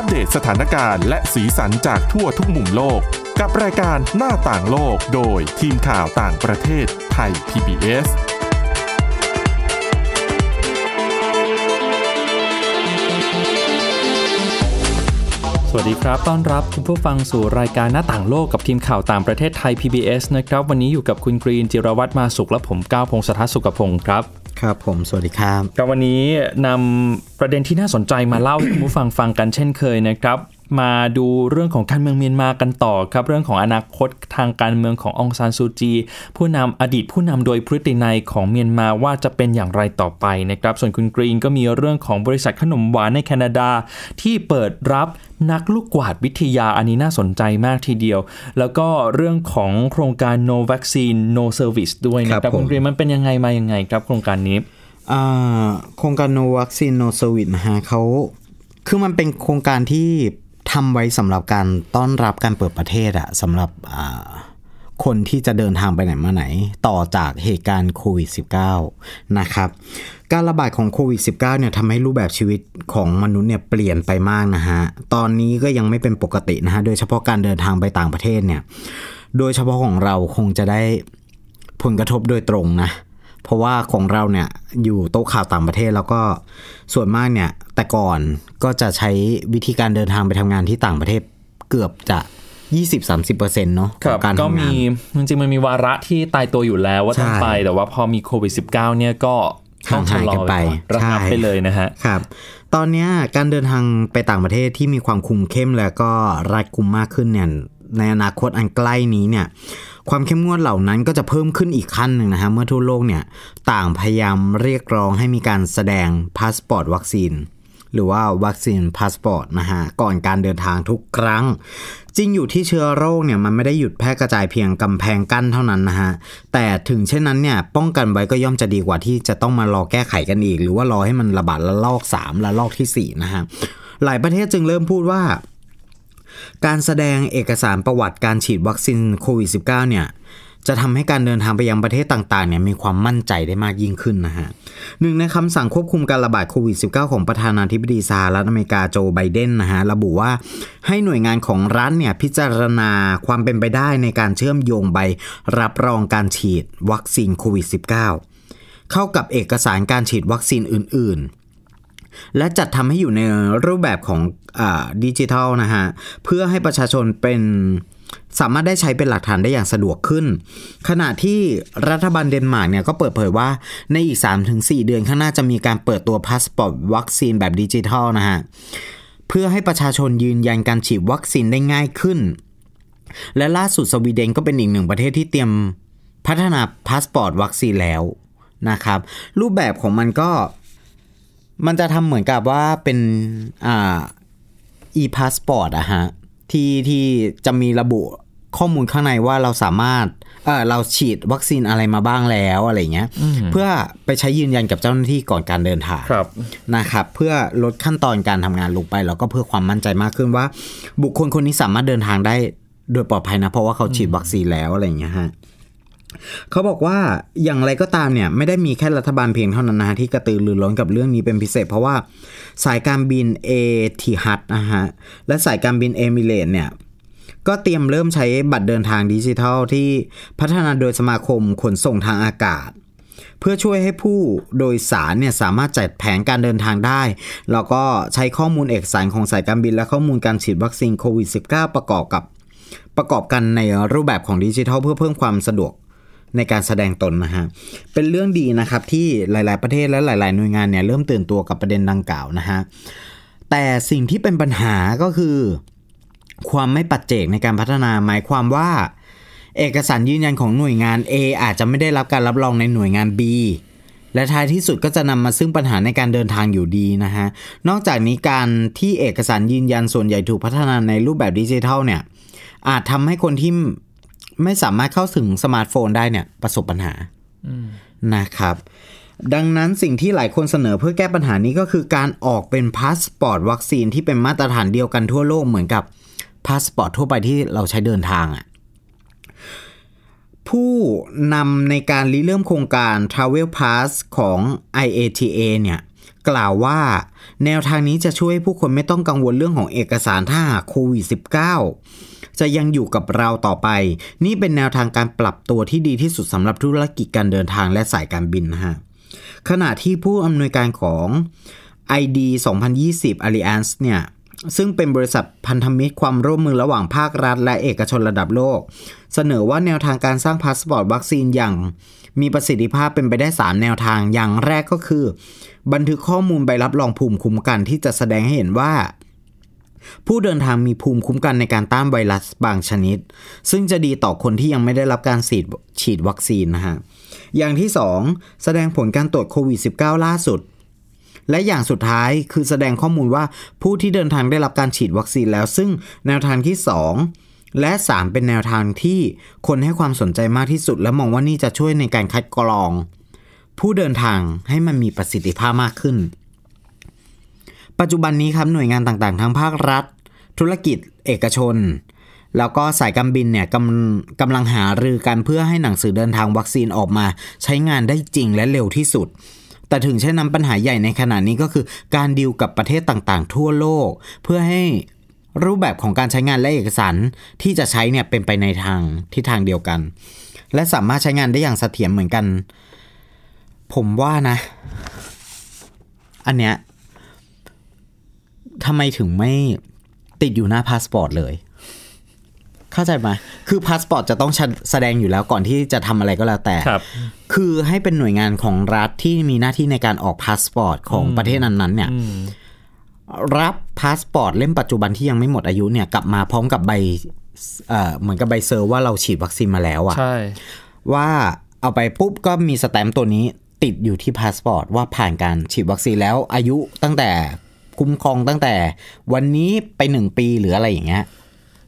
อัปเดตสถานการณ์และสีสันจากทั่วทุกมุมโลก กับรายการหน้าต่างโลกโดยทีมข่าวต่างประเทศไทย PBS สวัสดีครับ ต้อนรับคุณผู้ฟังสู่รายการหน้าต่างโลกกับทีมข่าวต่างประเทศไทย PBS นะครับ วันนี้อยู่กับคุณกรีนจิรวัตรมาสุขและผมก้าวพงศธรสุขพงศ์ครับ ครับผมสวัสดีครับครับวันนี้นำประเด็นที่น่าสนใจมาเล่าให้คุณผู้ฟังฟังกันเช่นเคยนะครับ มาดูเรื่องของการเมืองเมียนมากันต่อครับ เรื่องของอนาคตทางการเมืองขององซานซูจี ผู้นำอดีตผู้นำโดยพฤตินัยของเมียนมาว่าจะเป็นอย่างไรต่อไปนะครับ ส่วนคุณกรีนก็มีเรื่องของบริษัทขนมหวานในแคนาดา ที่เปิดรับนักลูกกวาดวิทยาอันนี้น่าสนใจมากทีเดียว แล้วก็เรื่องของโครงการ no vaccine no service ด้วยนะคครัรับบผมคุณกรีนมันเป็นยังไงมายังไงครับโครงการนี้อ่าโครงการ no vaccine no service นะฮะเขาคือมันเป็นโครงการที่ ทำไว้สำหรับการต้อนรับการเปิดประเทศอะสำหรับคนที่จะเดินทางไปไหนมาไหน ต่อจากเหตุการณ์โควิด -19 นะครับ การระบาดของโควิด -19 เนี่ยทำให้รูปแบบชีวิตของมนุษย์เนี่ยเปลี่ยนไปมากนะฮะ ตอนนี้ก็ยังไม่เป็นปกตินะฮะ โดยเฉพาะการเดินทางไปต่างประเทศเนี่ย โดยเฉพาะของเราคงจะได้ผลกระทบโดยตรงนะ เพราะว่าของเราเนี่ยอยู่โต๊ะข่าวต่างประเทศแล้วก็ส่วนมากเนี่ยแต่ก่อนก็จะใช้วิธีการเดินทางไปทำงานที่ต่างประเทศเกือบจะ20-30%เนาะของการก็ทำงามีนจริงๆมันมีวาระที่ตายตัวอยู่แล้วว่าต้องใช่ไป แต่ว่าพอมีโควิด -19 เนี่ยก็ต้องชะลอห่างหายกันไปก่อนระงับใช่ไปเลยนะฮะครับ ตอนเนี้ยการเดินทางไปต่างประเทศที่มีความคุมเข้มแล้วก็รัดกุมมากขึ้นเนี่ยในอนาคตอันใกล้นี้เนี่ย ความเข้มงวดเหล่านั้นก็จะเพิ่มขึ้นอีกขั้นหนึ่งนะฮะเมื่อทั่วโลกเนี่ยต่างพยายามเรียกร้องให้มีการแสดงพาสปอร์ตวัคซีนหรือว่าวัคซีนพาสปอร์ตนะฮะก่อนการเดินทางทุกครั้ง จริงอยู่ที่เชื้อโรคเนี่ยมันไม่ได้หยุดแพร่กระจายเพียงกำแพงกั้นเท่านั้นนะฮะแต่ถึงเช่นนั้นเนี่ยป้องกันไว้ก็ย่อมจะดีกว่าที่จะต้องมารอแก้ไขกันอีก หรือว่ารอให้มันระบาดระลอก3และระลอกที่4นะฮะหลายประเทศจึงเริ่มพูดว่า การแสดงเอกสารประวัติการฉีดวัคซีนโควิด -19 เนี่ยจะทำให้การเดินทางไปยังประเทศต่างๆเนี่ยมีความมั่นใจได้มากยิ่งขึ้นนะฮะหนึ่งในคำสั่งควบคุมการระบาดโควิด -19 ของประธานาธิบดีสหรัฐอเมริกาโจไบเดนนะฮะระบุว่าให้หน่วยงานของรัฐเนี่ยพิจารณาความเป็นไปได้ในการเชื่อมโยงใบรับรองการฉีดวัคซีนโควิด -19 เข้ากับเอกสารการฉีดวัคซีนอื่นๆ และจัดทำให้อยู่ในรูปแบบของอ่าดิจิทัลนะฮะ เพื่อให้ประชาชนเป็นสามารถได้ใช้เป็นหลักฐานได้อย่างสะดวกขึ้น ขณะที่รัฐบาลเดนมาร์กเนี่ยก็เปิดเผยว่าในอีก 3-4 เดือนข้างหน้าจะมีการเปิดตัวพาสปอร์ตวัคซีนแบบดิจิทัลนะฮะ เพื่อให้ประชาชนยืนยันการฉีดวัคซีนได้ง่ายขึ้น และล่าสุดสวีเดนก็เป็นอีกหนึ่งประเทศที่เตรียมพัฒนาพาสปอร์ตวัคซีนแล้วนะครับ รูปแบบของมันก็ มันจะทำเหมือนกับว่าเป็นอ่า e-passport อะฮะที่ที่จะมีระบุข้อมูลข้างในว่าเราสามารถเออเราฉีดวัคซีนอะไรมาบ้างแล้วอะไรเงี้ย เพื่อไปใช้ยืนยันกับเจ้าหน้าที่ก่อนการเดินทางครับนะครับ เพื่อลดขั้นตอนการทำงานลงไปแล้วก็เพื่อความมั่นใจมากขึ้นว่า บุคคลคนนี้สามารถเดินทางได้โดยปลอดภัยนะ เพราะว่าเขาฉีดวัคซีนแล้วอะไรอย่างเงี้ยฮะ เขาบอกว่าอย่างไรก็ตามเนี่ยไม่ได้มีแค่รัฐบาลเพียงเท่านั้นนะฮะที่กระตือรือร้นกับเรื่องนี้เป็นพิเศษ เพราะว่าสายการบินเอทีฮัดนะฮะและสายการบินเอมิเรตเนี่ยก็เตรียมเริ่มใช้บัตรเดินทางดิจิทัลที่พัฒนาโดยสมาคมขนส่งทางอากาศ เพื่อช่วยให้ผู้โดยสารเนี่ยสามารถจัดแผนการเดินทางได้ แล้วก็ใช้ข้อมูลเอกสารของสายการบิน และข้อมูลการฉีดวัคซีนโควิด -19 ประกอบกับประกอบกันในรูปแบบของดิจิทัลเพื่อเพิ่มความสะดวก ในการแสดงตนนะฮะ เป็นเรื่องดีนะครับที่หลาย ๆ ประเทศและหลาย ๆ หน่วยงานเนี่ยเริ่มตื่นตัวกับประเด็นดังกล่าวนะฮะ แต่สิ่งที่เป็นปัญหาก็คือ ความไม่ปัจเจกในการพัฒนาหมายความว่า เอกสารยืนยันของหน่วยงาน A อาจจะไม่ได้รับการรับรองในหน่วยงาน B และท้ายที่สุดก็จะนำมาซึ่งปัญหาในการเดินทางอยู่ดีนะฮะ นอกจากนี้การที่เอกสารยืนยันส่วนใหญ่ถูกพัฒนาในรูปแบบดิจิทัลเนี่ยอาจทำให้คนที่ ไม่สามารถเข้าถึงสมาร์ทโฟนได้เนี่ยประสบปัญหานะครับ ดังนั้นสิ่งที่หลายคนเสนอเพื่อแก้ปัญหานี้ก็คือการออกเป็นพาสปอร์ตวัคซีนที่เป็นมาตรฐานเดียวกันทั่วโลกเหมือนกับพาสปอร์ตทั่วไปที่เราใช้เดินทางอะ่ะผู้นำในการริเริ่มโครงการ Travel Pass ของ IATA เนี่ย กล่าวว่าแนวทางนี้จะช่วยให้ผู้คนไม่ต้องกังวลเรื่องของเอกสารถ้าหากโควิด -19 จะยังอยู่กับเราต่อไป นี่เป็นแนวทางการปรับตัวที่ดีที่สุดสำหรับธุรกิจการเดินทางและสายการบินนะฮะขณะที่ผู้อำนวยการของ ID 2020 Alliance เนี่ยซึ่งเป็นบริษัทพันธมิตรความร่วมมือระหว่างภาครัฐ และเอกชนระดับโลก เสนอว่าแนวทางการสร้างพาสปอร์ตวัคซีนอย่างมีประสิทธิภาพเป็นไปได้ 3 แนวทางอย่างแรกก็คือ บันทึกข้อมูลใบรับรองภูมิคุ้มกันที่จะแสดงให้เห็นว่า ผู้เดินทางมีภูมิคุ้มกันในการต้านไวรัสบางชนิด ซึ่งจะดีต่อคนที่ยังไม่ได้รับการฉีดฉีดวัคซีนนะฮะ อย่างที่ 2 แสดงผลการตรวจโควิด -19 ล่าสุด และอย่างสุดท้ายคือแสดงข้อมูลว่าผู้ที่เดินทางได้รับการฉีดวัคซีนแล้ว ซึ่งแนวทางที่ 2 และ 3 เป็นแนวทางที่คนให้ความสนใจมากที่สุด และมองว่านี่จะช่วยในการคัดกรอง ผู้เดินทางให้มันมีประสิทธิภาพมากขึ้น ปัจจุบันนี้ครับหน่วยงานต่างๆ ทั้งภาครัฐ ธุรกิจ เอกชน แล้วก็สายการบินเนี่ยกำกำลังหารือกันเพื่อให้หนังสือเดินทางวัคซีนออกมา ใช้งานได้จริงและเร็วที่สุด แต่ถึงเช่นนั้นปัญหาใหญ่ในขณะนี้ก็คือการดีลกับประเทศต่างๆ ทั่วโลก เพื่อให้รูปแบบของการใช้งานและเอกสารที่จะใช้เนี่ยเป็นไปในทางที่ทางเดียวกัน และสามารถใช้งานได้อย่างเสถียรเหมือนกัน ผมว่านะ อันเนี้ย ทำไมถึงไม่ติดอยู่หน้าพาสปอร์ตเลย เข้าใจไหมคือพาสปอร์ตจะต้องแสดงอยู่แล้วก่อนที่จะทำอะไรก็แล้วแต่ครับคือให้เป็นหน่วยงานของรัฐที่มีหน้าที่ในการออกพาสปอร์ตของประเทศนั้นๆเนี่ยรับพาสปอร์ตเล่มปัจจุบันที่ยังไม่หมดอายุเนี่ยกลับมาพร้อมกับใบเอ่อเหมือนกับใบ cert ว่าเราฉีดวัคซีนมาแล้วอะใช่ว่าเอาไปปุ๊บก็มีสแตมป์ตัวนี้ติดอยู่ที่พาสปอร์ตว่าผ่านการฉีดวัคซีนแล้วอายุตั้งแต่ คุ้มครองตั้งแต่วันนี้ไปหนึ่งปีหรืออะไรอย่างเงี้ย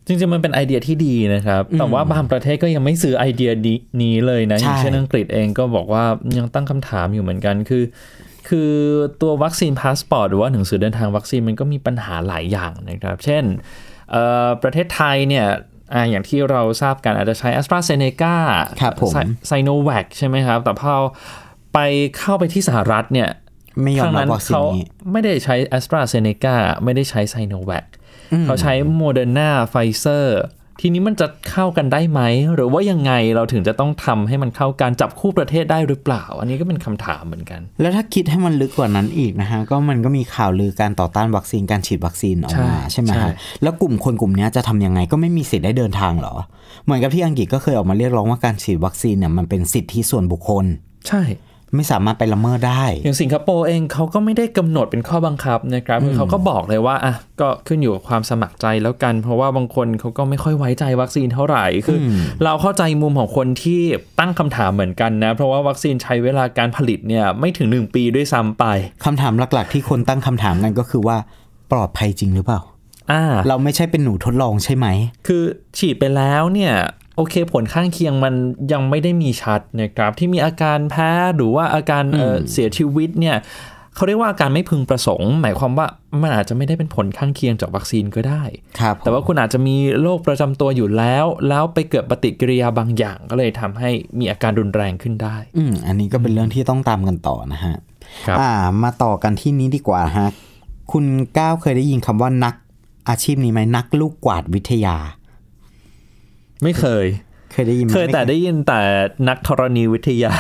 จริงๆ มันเป็นไอเดียที่ดีนะครับ แต่ว่าบางประเทศก็ยังไม่ซื้อไอเดียนี้เลยนะใช่อย่างเช่นอังกฤษเองก็บอกว่ายังตั้งคำถามอยู่เหมือนกันคือ คือตัว vaccine passport หรือว่าหนังสือเดินทางวัคซีนมันก็มีปัญหาหลายอย่างนะครับ เช่นเอ่อประเทศไทยเนี่ยอ่าอย่างที่เราทราบกันอาจจะใช้ AstraZeneca ครับผมไซโนแวคใช่ไหมครับ แต่พอไปเข้าไปที่สหรัฐเนี่ย ไม่ยอมทางรับนั้นวัคซีนเขานี้ไม่ได้ใช้ AstraZeneca ไม่ได้ใช้ไซโนแวคเขาใช้โมเดอร์นาไฟเซอร์ทีนี้มันจะเข้ากันได้ไหม หรือว่ายังไงเราถึงจะต้องทำให้มันเข้ากันจับคู่ประเทศได้หรือเปล่า อันนี้ก็เป็นคำถามเหมือนกัน แล้วถ้าคิดให้มันลึกกว่านั้นอีกนะฮะ ก็มันก็มีข่าวลือการต่อต้านวัคซีนการฉีดวัคซีนออกมาใช่ใช่ไหมใช่ฮะแล้วกลุ่มคนกลุ่มเนี้ยจะทำยังไงก็ไม่มีสิทธิ์ได้เดินทางเหรอ เหมือนกับที่อังกฤษก็เคยออกมาเรียกร้องว่าการฉีดวัคซีนเนี่ยมันเป็นสิทธิส่วนบุคคล ใช่ ไม่สามารถไปละเมิดได้ อย่างสิงคโปร์เองเขาก็ไม่ได้กำหนดเป็นข้อบังคับนะครับคือเขาก็บอกเลยว่าอะก็ขึ้นอยู่กับความสมัครใจแล้วกัน เพราะว่าบางคนเขาก็ไม่ค่อยไว้ใจวัคซีนเท่าไหร่คืออเราเข้าใจมุมของคนที่ตั้งคำถามเหมือนกันนะ เพราะว่าวัคซีนใช้เวลาการผลิตเนี่ยไม่ถึง 1 ปีด้วยซ้ำไปคำถามหลักๆ ที่คนตั้งคำถามกันก็คือว่าปลอดภัยจริงหรือเปล่าอ่าเราไม่ใช่เป็นหนูทดลองใช่ไหม คือฉีดไปแล้วเนี่ย โอเคผลข้างเคียงมันยังไม่ได้มีชัดนะครับที่มีอาการแพ้หรือว่าอาการเอ่อเสียชีวิตเนี่ยเขาเรียกว่าอาการไม่พึงประสงค์ หมายความว่ามันอาจจะไม่ได้เป็นผลข้างเคียงจากวัคซีนก็ได้ครับแต่ว่าคุณอาจจะมีโรคประจำตัวอยู่แล้ว แล้วไปเกิดปฏิกิริยาบางอย่างก็เลยทำให้มีอาการรุนแรงขึ้นได้ อืมอันนี้ก็เป็นเรื่องที่ต้องตามกันต่อนะฮะครับอ่า มาต่อกันที่นี้ดีกว่าฮะ คุณก้าวเคยได้ยินคำว่านักอาชีพนี้ไหมนักลูกกวาดวิทยา ไม่เคย เคยได้ยินไหมเคยแต่ได้ยินแต่นักธรณีวิทยา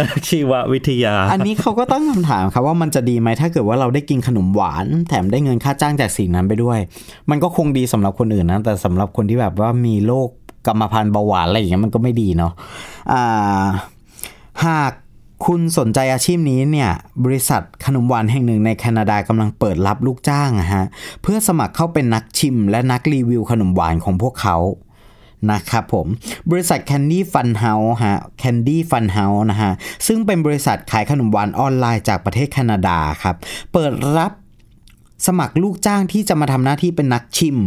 นักชีววิทยา อันนี้เขาก็ตั้งคำถามครับว่ามันจะดีไหมถ้าเกิดว่าเราได้กินขนมหวาน แถมได้เงินค่าจ้างจากสิ่งนั้นไปด้วย มันก็คงดีสำหรับคนอื่นนะ แต่สำหรับคนที่แบบว่ามีโรคกรรมพันธุ์เบาหวานอะไรอย่างเงี้ยมันก็ไม่ดีเนาะอ่าหากคุณสนใจอาชีพนี้เนี่ยบริษัทขนมหวานแห่งหนึ่งในแคนาดากำลังเปิดรับลูกจ้างอะฮะเพื่อสมัครเข้าเป็นนักชิมและนักรีวิวขนมหวานของพวกเขา นะครับผมบริษัท Candy Fun House ฮะ Candy Fun House นะฮะ ซึ่งเป็นบริษัทขายขนมหวานออนไลน์จากประเทศแคนาดาครับ เปิดรับสมัครลูกจ้างที่จะมาทำหน้าที่เป็นนักชิม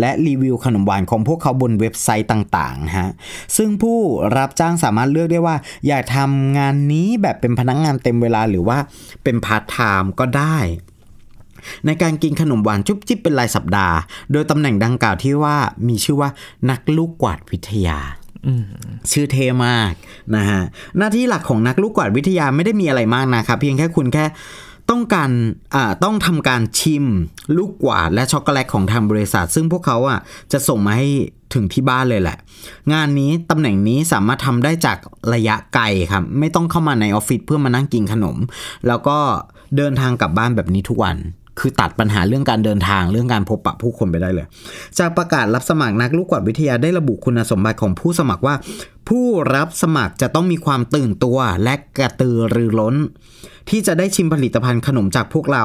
และรีวิวขนมหวานของพวกเขาบนเว็บไซต์ต่างๆฮะซึ่งผู้รับจ้างสามารถเลือกได้ว่า อยากทำงานนี้แบบเป็นพนักงานเต็มเวลาหรือว่าเป็นพาร์ทไทม์ก็ได้ ในการกินขนมหวานจุ๊บจิ๊บเป็นรายสัปดาห์ โดยตำแหน่งดังกล่าวที่ว่ามีชื่อว่านักลูกกวาดวิทยาชื่อเทมากนะฮะหน้าที่หลักของนักลูกกวาดวิทยาไม่ได้มีอะไรมากนะครับ เพียงแค่คุณแค่ต้องการอ่าต้องทำการชิมลูกกวาดและช็อกโกแลตของทางบริษัท ซึ่งพวกเขาอะจะส่งมาให้ถึงที่บ้านเลยแหละ งานนี้ตำแหน่งนี้สามารถทำได้จากระยะไกลครับ ไม่ต้องเข้ามาในออฟฟิศเพื่อมานั่งกินขนม แล้วก็เดินทางกลับบ้านแบบนี้ทุกวัน คือตัดปัญหาเรื่องการเดินทางเรื่องการพบปะผู้คนไปได้เลย จากประกาศรับสมัครนักลูกกวาดวิทยาได้ระบุคุณสมบัติของผู้สมัครว่า ผู้รับสมัครจะต้องมีความตื่นตัวและกระตือรือร้น ที่จะได้ชิมผลิตภัณฑ์ขนมจากพวกเรา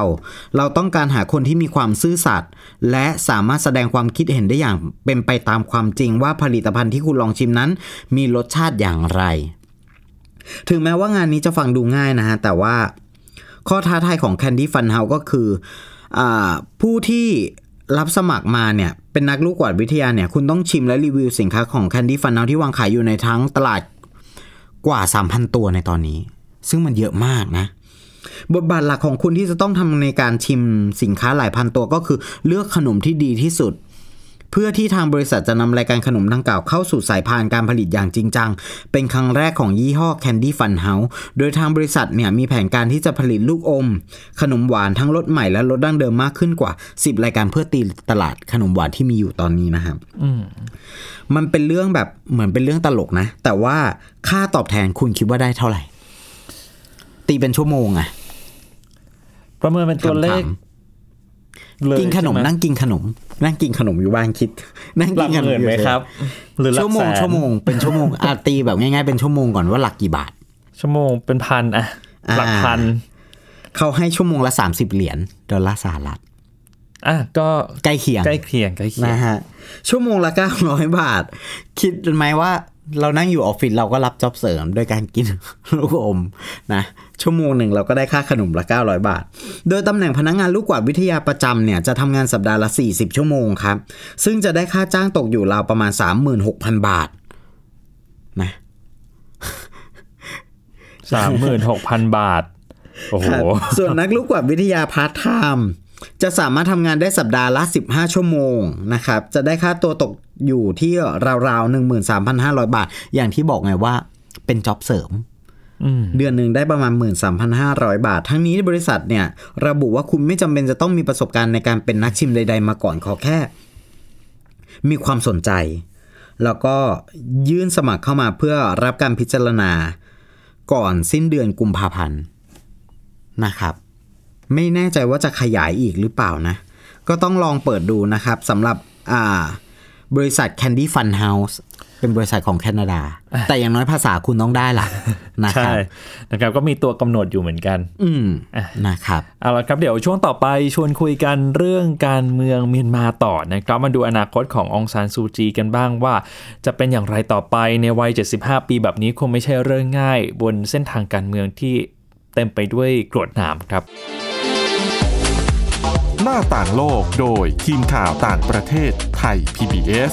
เราต้องการหาคนที่มีความซื่อสัตย์และสามารถแสดงความคิดเห็นได้อย่างเป็นไปตามความจริงว่าผลิตภัณฑ์ที่คุณลองชิมนั้น มีรสชาติอย่างไร ถึงแม้ว่างานนี้จะฟังดูง่ายนะฮะแต่ว่า ข้อท้าทายของ Candy Fun House ก็คืออผู้ที่รับสมัครมาเนี่ยเป็นนักลูกกวาดวิทยาเนี่ยคุณต้องชิมและรีวิวสินค้าของ Candy Fun House ที่วางขายอยู่ในทั้งตลาดกว่า 3,000 ตัวในตอนนี้ ซึ่งมันเยอะมากนะ บทบาทหลักของคุณที่จะต้องทำในการชิมสินค้าหลายพันตัวก็คือเลือกขนมที่ดีที่สุด เพื่อที่ทางบริษัทจะนำรายการขนมดังกล่าวเข้าสู่สายพานการผลิตอย่างจริงจัง เป็นครั้งแรกของยี่ห้อ Candy Fun House โดยทางบริษัทเนี่ยมีแผนการที่จะผลิตลูกอม ขนมหวานทั้งรสใหม่และรสดั้งเดิมมากขึ้นกว่า 10 รายการเพื่อตีตลาดขนมหวานที่มีอยู่ตอนนี้นะครับมันเป็นเรื่องแบบเหมือนเป็นเรื่องตลกนะ แต่ว่าค่าตอบแทนคุณคิดว่าได้เท่าไหร่ ตีเป็นชั่วโมงอะประเมินเป็นตัวเลขถาม เลยกินขนมใช่ไหนั่งกินขนม นั่งกินขนมอยู่บ้านคิด นั่งหกิลันกขนหมมื่นอยู่ไหมเฉยครับ หรือหลักชั่วโมงแสนชั่วโมงเป็นชั่วโมงอาตีแบบง่ายๆเป็นชั่วโมงก่อนว่าหลักกี่บาท ชั่วโมงเป็นพันอะอ่าหลักพันเขาให้ชั่วโมงละ30เหรียญดอลลาร์สหรัฐอะก็ใกล้เคียงใกล้เคียงใกล้เคียงนะฮะชั่วโมงละ900บาท คิดไหมว่าเรานั่งอยู่ออฟฟิศเราก็รับจ็อบเสริมโดยการกินลูกอมนะ ชั่วโมงหนึ่งเราก็ได้ค่าขนมละ 900 บาท โดยตำแหน่งพนักงานลูกกวาดวิทยาประจำเนี่ยจะทำงานสัปดาห์ละ 40 ชั่วโมงครับ ซึ่งจะได้ค่าจ้างตกอยู่ราวประมาณ 36,000 บาทนะสามหมื่นหกพันบาท โอ้โหครับส่วนนักลูกกวาดวิทยาพาร์ทไทม์จะสามารถทำงานได้สัปดาห์ละ 15 ชั่วโมงนะครับ จะได้ค่าตัวตกอยู่ที่ราวๆ 13,500 บาท อย่างที่บอกไงว่าเป็น job เสริมอืม เดือนหนึ่งได้ประมาณ 13,500 บาท ทั้งนี้บริษัทเนี่ย ระบุว่าคุณไม่จำเป็นจะต้องมีประสบการณ์ในการเป็นนักชิมใด ๆ มาก่อนขอแค่ มีความสนใจ แล้วก็ยื่นสมัครเข้ามาเพื่อรับการพิจารณา ก่อนสิ้นเดือนกุมภาพันธ์นะครับ ไม่แน่ใจว่าจะขยายอีกหรือเปล่านะ ก็ต้องลองเปิดดูนะครับสำหรับ อ่า บริษัท Candy Fun House เป็นบริษัทของแคนาดา แต่อย่างน้อยภาษาคุณต้องได้ล่ะนะคใช่รับนะครับก็มีตัวกำหนดอยู่เหมือนกัน อืมนะครับเอาละครับเดี๋ยวช่วงต่อไปชวนคุยกันเรื่องการเมืองเมียนมาต่อนะครับมาดูอนาคตขององซานซูจีกันบ้างว่า จะเป็นอย่างไรต่อไปในวัย 75 ปีแบบนี้คงไม่ใช่เรื่องง่าย บนเส้นทางการเมืองที่เต็มไปด้วยกรวดหนามครับ หน้าต่างโลกโดยทีมข่าวต่างประเทศไทย PBS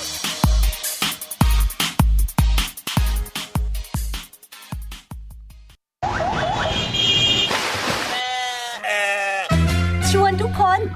ช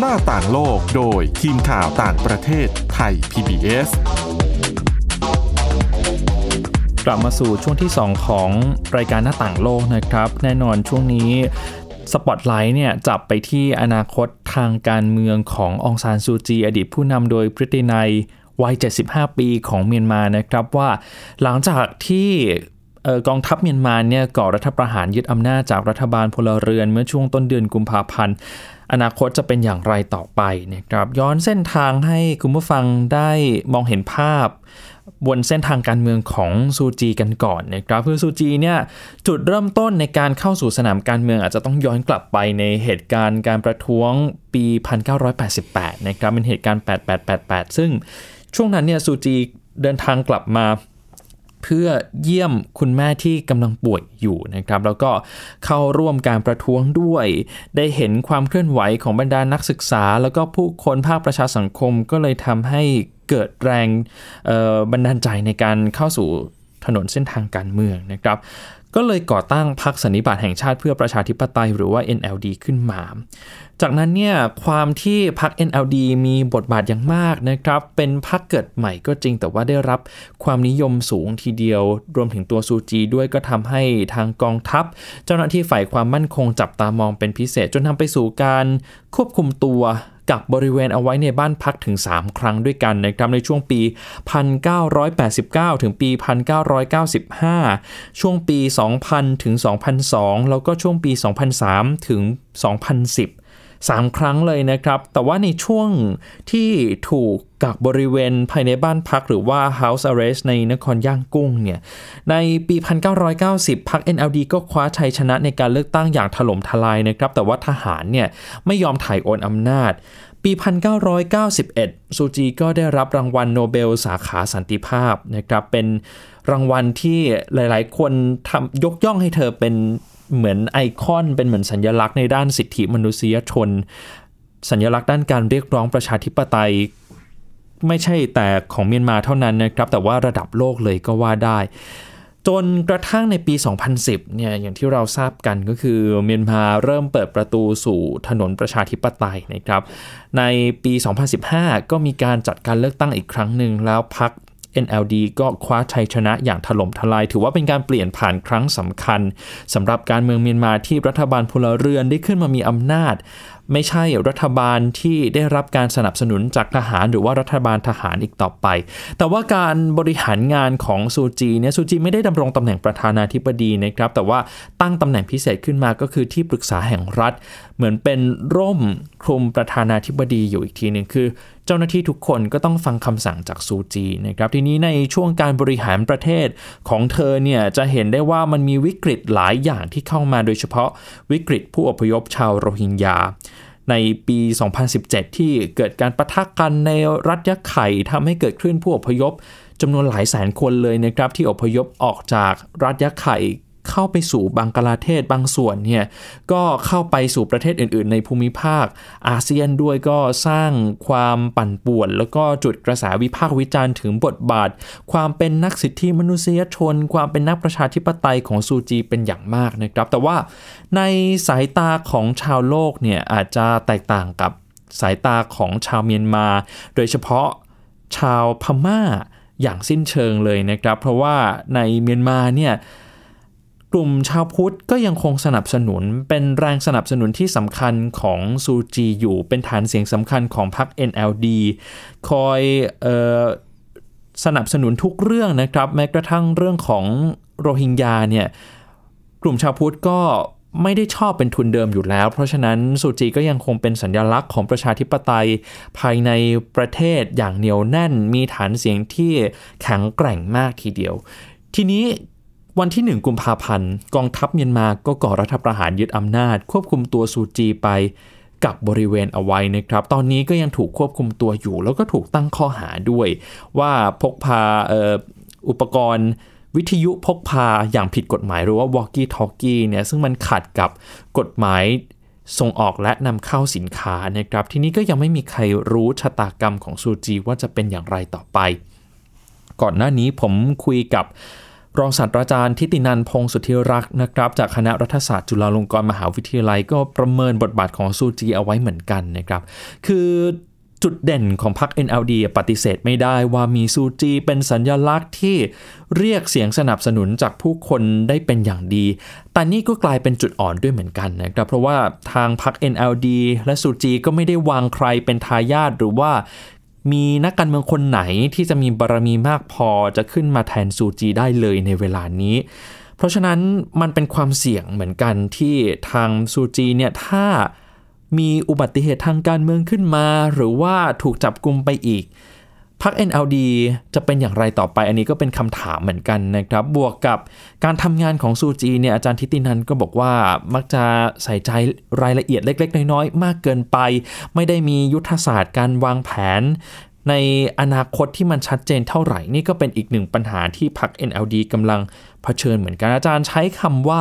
หน้าต่างโลกโดยทีมข่าวต่างประเทศไทย PBS กลับมาสู่ช่วงที่ 2 ของรายการหน้าต่างโลกนะครับ แน่นอนช่วงนี้สปอตไลท์เนี่ยจับไปที่อนาคตทางการเมืองขององซานซูจี อดีตผู้นำโดยพฤตินัยวัย 75 ปีของเมียนมานะครับว่า หลังจากที่ กองทัพเมียนมาเนี่ยก่อรัฐประหารยึดอำนาจจากรัฐบาลพลเรือนเมื่อช่วงต้นเดือนกุมภาพันธ์ อนาคตจะเป็นอย่างไรต่อไปนะครับย้อนเส้นทางให้คุณผู้ฟังได้มองเห็นภาพบนเส้นทางการเมืองของซูจีกันก่อนนะครับคือซูจีเนี่ยจุดเริ่มต้นในการเข้าสู่สนามการเมืองอาจจะต้องย้อนกลับไปในเหตุการณ์การประท้วงปี 1988 นะครับเป็นเหตุการณ์ 8888 ซึ่งช่วงนั้นเนี่ยซูจีเดินทางกลับมา เพื่อเยี่ยมคุณแม่ที่กำลังป่วยอยู่นะครับ แล้วก็เข้าร่วมการประท้วงด้วย ได้เห็นความเคลื่อนไหวของบรรดานักศึกษา แล้วก็ผู้คนภาคประชาสังคมก็เลยทำให้เกิดแรงบันดาลใจในการเข้าสู่ถนนเส้นทางการเมืองนะครับก็เลยก่อตั้งพรรคสันนิบาตแห่งชาติเพื่อประชาธิปไตยหรือว่า NLD ขึ้นมา จากนั้นเนี่ยความที่พรรค NLD มีบทบาทอย่างมากนะครับ เป็นพรรคเกิดใหม่ก็จริง แต่ว่าได้รับความนิยมสูงทีเดียว รวมถึงตัวซูจีด้วยก็ทำให้ทางกองทัพ เจ้าหน้าที่ฝ่ายความมั่นคงจับตามองเป็นพิเศษ จนทำไปสู่การควบคุมตัวกักบริเวณเอาไว้ในบ้านพักถึง 3 ครั้งด้วยกันนะครับในช่วงปี 1989 ถึงปี 1995 ช่วงปี2000 ถึง 2002 แล้วก็ช่วงปี 2003 ถึง 2010 3 ครั้งเลยนะครับ แต่ว่าในช่วงที่ถูกกักบริเวณภายในบ้านพักหรือว่า House Arrest ในนครย่างกุ้งเนี่ย ในปี 1990 พรรค NLD ก็คว้าชัยชนะในการเลือกตั้งอย่างถล่มทลายนะครับ แต่ว่าทหารเนี่ยไม่ยอมถ่ายโอนอำนาจ ปี 1991 ซูจีก็ได้รับรางวัลโนเบลสาขาสันติภาพนะครับเป็นรางวัลที่หลายๆ คนทำยกย่องให้เธอเป็นเหมือนไอคอนเป็นเหมือนสัญลักษณ์ในด้านสิทธิมนุษยชน สัญลักษณ์ด้านการเรียกร้องประชาธิปไตย ไม่ใช่แต่ของเมียนมาเท่านั้นนะครับ แต่ว่าระดับโลกเลยก็ว่าได้ จนกระทั่งในปี 2010 เนี่ยอย่างที่เราทราบกันก็คือเมียนมาเริ่มเปิดประตูสู่ถนนประชาธิปไตยนะครับ ในปี 2015 ก็มีการจัดการเลือกตั้งอีกครั้งหนึ่งแล้วพรรค NLD ก็คว้าชัยชนะอย่างถล่มทลาย ถือว่าเป็นการเปลี่ยนผ่านครั้งสำคัญสำหรับการเมืองเมียนมาที่รัฐบาลพลเรือนได้ขึ้นมามีอำนาจ ไม่ใช่รัฐบาลที่ได้รับการสนับสนุนจากทหารหรือว่ารัฐบาลทหารอีกต่อไป แต่ว่าการบริหารงานของซูจีเนี่ยซูจีไม่ได้ดำรงตำแหน่งประธานาธิบดีนะครับ แต่ว่าตั้งตำแหน่งพิเศษขึ้นมาก็คือที่ปรึกษาแห่งรัฐ เหมือนเป็นร่มคลุมประธานาธิบดีอยู่อีกทีหนึ่งคือ เจ้าหน้าที่ทุกคนก็ต้องฟังคำสั่งจากซูจีนะครับทีนี้ในช่วงการบริหารประเทศของเธอเนี่ยจะเห็นได้ว่ามันมีวิกฤตหลายอย่างที่เข้ามาโดยเฉพาะวิกฤตผู้อพยพชาวโรฮิงญาในปี 2017 ที่เกิดการประทะกกันในรัฐยะไข่ทำให้เกิดคลื่นผู้อพยพจำนวนหลายแสนคนเลยนะครับที่อพยพออกจากรัฐยะไข่ เข้าไปสู่บังกลาเทศบางส่วนเนี่ยก็เข้าไปสู่ประเทศอื่น ๆ ในภูมิภาคอาเซียนด้วยก็สร้างความปั่นป่วน แล้วก็จุดกระแสวิพากษ์วิจารณ์ถึงบทบาท ความเป็นนักสิทธิมนุษยชน ความเป็นนักประชาธิปไตยของซูจีเป็นอย่างมากนะครับ แต่ว่าในสายตาของชาวโลกเนี่ยอาจจะแตกต่างกับสายตาของชาวเมียนมา โดยเฉพาะชาวพม่าอย่างสิ้นเชิงเลยนะครับ เพราะว่าในเมียนมาเนี่ย ลุ่มชาวพุทธก็ยังคงสนับสนุนเป็นแรงสนับสนุนที่สำคัญของซูจีอยู่เป็นฐานเสียงสำคัญของพรรค NLD คอยออสนับสนุนทุกเรื่องนะครับ แม้กระทั่งเรื่องของโรฮิงญาเนี่ยกลุ่มชาวพุทธก็ไม่ได้ชอบเป็นทุนเดิมอยู่แล้ว เพราะฉะนั้นซูจีก็ยังคงเป็นสัญลักษณ์ของประชาธิปไตยภายในประเทศอย่างเหนียวแน่น มีฐานเสียงที่แข็งแกร่งมากทีเดียว ทีนี้ วันที่ 1 กุมภาพันธ์กองทัพเมียนมาก็ก่อรัฐประหารยึดอำนาจ ควบคุมตัวซูจีไปกับบริเวณเอาไว้นะครับ ตอนนี้ก็ยังถูกควบคุมตัวอยู่ แล้วก็ถูกตั้งข้อหาด้วย ว่าพกพาอุปกรณ์วิทยุพกพาอย่างผิดกฎหมายหรือว่า walkie talkie เนี่ยซึ่งมันขัดกับกฎหมายส่งออกและนำเข้าสินค้านะครับ ทีนี้ก็ยังไม่มีใครรู้ชะตากรรมของซูจีว่าจะเป็นอย่างไรต่อไป ก่อนหน้านี้ผมคุยกับ รองศาสตราจารย์ทิตินันพงสุธิรักษ์นะครับ จากคณะรัฐศาสตร์จุฬาลงกรณ์มหาวิทยาลัย ก็ประเมินบทบาทของซูจีเอาไว้เหมือนกันนะครับ คือจุดเด่นของพรรค NLD ปฏิเสธไม่ได้ว่ามีซูจีเป็นสัญญลักษณ์ที่เรียกเสียงสนับสนุนจากผู้คนได้เป็นอย่างดี แต่นี่ก็กลายเป็นจุดอ่อนด้วยเหมือนกันนะครับ เพราะว่าทางพรรค NLD และซูจีก็ไม่ได้วางใครเป็นทายาทหรือว่า มีนักการเมืองคนไหนที่จะมีบารมีมากพอจะขึ้นมาแทนซูจีได้เลยในเวลานี้ เพราะฉะนั้นมันเป็นความเสี่ยงเหมือนกันที่ทางซูจีเนี่ยถ้ามีอุบัติเหตุทางการเมืองขึ้นมา หรือว่าถูกจับกลุมไปอีก พรรค NLD จะเป็นอย่างไรต่อไปอันนี้ก็เป็นคำถามเหมือนกันนะครับ บวกกับการทำงานของซูจีเนี่ยอาจารย์ทิตินันก็บอกว่ามักจะใส่ใจรายละเอียดเล็ก ๆ น้อย ๆ มากเกินไป ไม่ได้มียุทธศาสตร์การวางแผน ในอนาคตที่มันชัดเจนเท่าไหร่ นี่ก็เป็นอีกหนึ่งปัญหาที่พรรค NLD กำลังเผชิญเหมือนกันอาจารย์ใช้คำว่า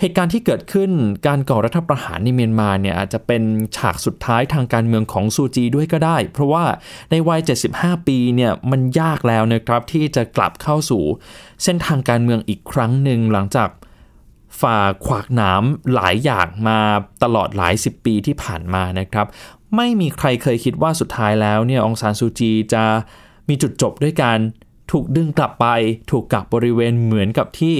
เหตุการณ์ที่เกิดขึ้นการก่อรัฐประหารในเมียนมาเนี่ยอาจจะเป็นฉากสุดท้ายทางการเมืองของซูจีด้วยก็ได้ เพราะว่าในวัย 75 ปีเนี่ยมันยากแล้วนะครับที่จะกลับเข้าสู่ เส้นทางการเมืองอีกครั้งหนึ่งหลังจากฝ่าขวากหนามหลายอย่างมาตลอดหลายสิบปีที่ผ่านมานะครับ ไม่มีใครเคยคิดว่าสุดท้ายแล้วเนี่ยองซานซูจีจะมีจุดจบด้วยการถูกดึงกลับไป ถูกกักบริเวณเหมือนกับที่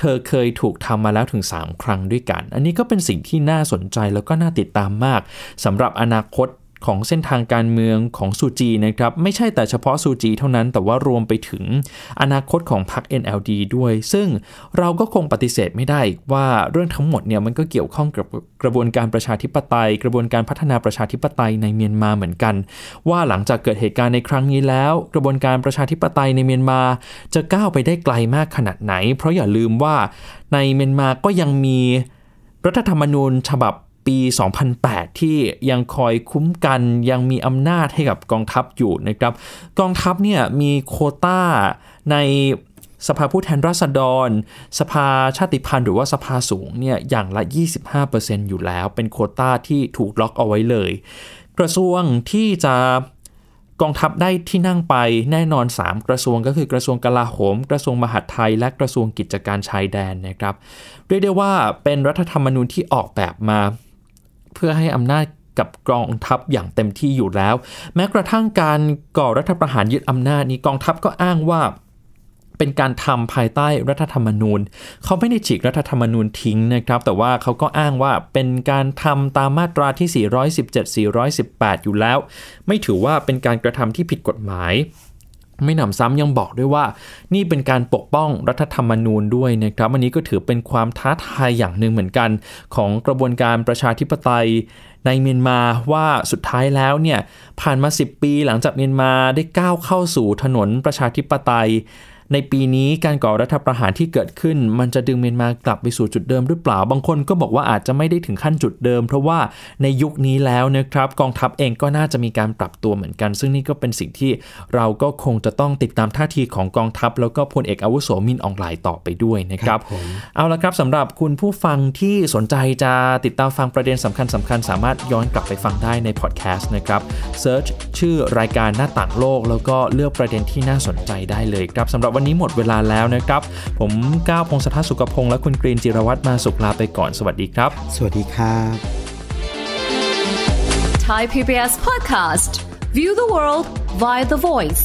เธอเคยถูกทำมาแล้วถึง 3 ครั้งด้วยกัน อันนี้ก็เป็นสิ่งที่น่าสนใจแล้วก็น่าติดตามมากสำหรับอนาคต ของเส้นทางการเมืองของซูจีนะครับไม่ใช่แต่เฉพาะซูจีเท่านั้นแต่ว่ารวมไปถึงอนาคตของพรรค NLD ด้วย ซึ่งเราก็คงปฏิเสธไม่ได้ว่าเรื่องทั้งหมดเนี่ยมันก็เกี่ยวข้องกับกระบวนการประชาธิปไตย กระบวนการพัฒนาประชาธิปไตยในเมียนมาเหมือนกัน ว่าหลังจากเกิดเหตุการณ์ในครั้งนี้แล้ว กระบวนการประชาธิปไตยในเมียนมาจะก้าวไปได้ไกลมากขนาดไหน เพราะอย่าลืมว่าในเมียนมาก็ยังมีรัฐธรรมนูญฉบับ ปี 2008 ที่ยังคอยคุ้มกันยังมีอำนาจให้กับกองทัพอยู่นะครับกองทัพเนี่ยมีโคต้าในสภาผู้แทนราษฎร สภาชาติพันธุ์หรือว่าสภาสูงเนี่ยอย่างละ 25%อยู่แล้ว เป็นโคต้าที่ถูกล็อกเอาไว้เลย กระทรวงที่จะกองทัพได้ที่นั่งไปแน่นอน 3 กระทรวงก็คือกระทรวงกลาโหม กระทรวงมหาดไทย และกระทรวงกิจการชายแดนนะครับ เรียกได้ว่าเป็นรัฐธรรมนูญที่ออกแบบมา เพื่อให้อำนาจกับกองทัพอย่างเต็มที่อยู่แล้ว แม้กระทั่งการก่อรัฐประหารยึดอำนาจนี้กองทัพก็อ้างว่าเป็นการทำภายใต้รัฐธรรมนูญ เขาไม่ได้ฉีกรัฐธรรมนูญทิ้งนะครับ แต่ว่าเขาก็อ้างว่าเป็นการทำตามมาตราที่ 417 418 อยู่แล้ว ไม่ถือว่าเป็นการกระทำที่ผิดกฎหมาย ไม่หนำซ้ำยังบอกด้วยว่า นี่เป็นการปกป้องรัฐธรรมนูญด้วยนะครับอันนี้ก็ถือเป็นความท้าทายอย่างหนึ่งเหมือนกัน ของกระบวนการประชาธิปไตยในเมียนมาว่าสุดท้ายแล้วเนี่ยผ่านมา 10 ปีหลังจากเมียนมาได้ก้าวเข้าสู่ถนนประชาธิปไตย ในปีนี้การก่อรัฐประหารที่เกิดขึ้น มันจะดึงเมียนมากลับไปสู่จุดเดิมหรือเปล่า บางคนก็บอกว่าอาจจะไม่ได้ถึงขั้นจุดเดิม เพราะว่าในยุคนี้แล้วนะครับกองทัพเองก็น่าจะมีการปรับตัวเหมือนกัน ซึ่งนี่ก็เป็นสิ่งที่เราก็คงจะต้องติดตามท่าทีของกองทัพ แล้วก็พลเอกอาวุโสมินอ่องหล่ายต่อไปด้วยนะครับเอาละครับสำหรับคุณผู้ฟังที่สนใจจะติดตามฟังประเด็นสำคัญสำคัญสามารถย้อนกลับไปฟังได้ในพอดแคสต์นะครับ search ชื่อรายการหน้าต่างโลก แล้วก็เลือกประเด็นที่น่าสนใจได้เลยครับสำหรับวันนี้หมดเวลาแล้วนะครับ ผมก้าวพงศธรสุขพงษ์และคุณกรีนจิรวัตรมาสุขลาไปก่อนสวัสดีครับ สวัสดีครับ Thai PBS podcast. View the world via the voice.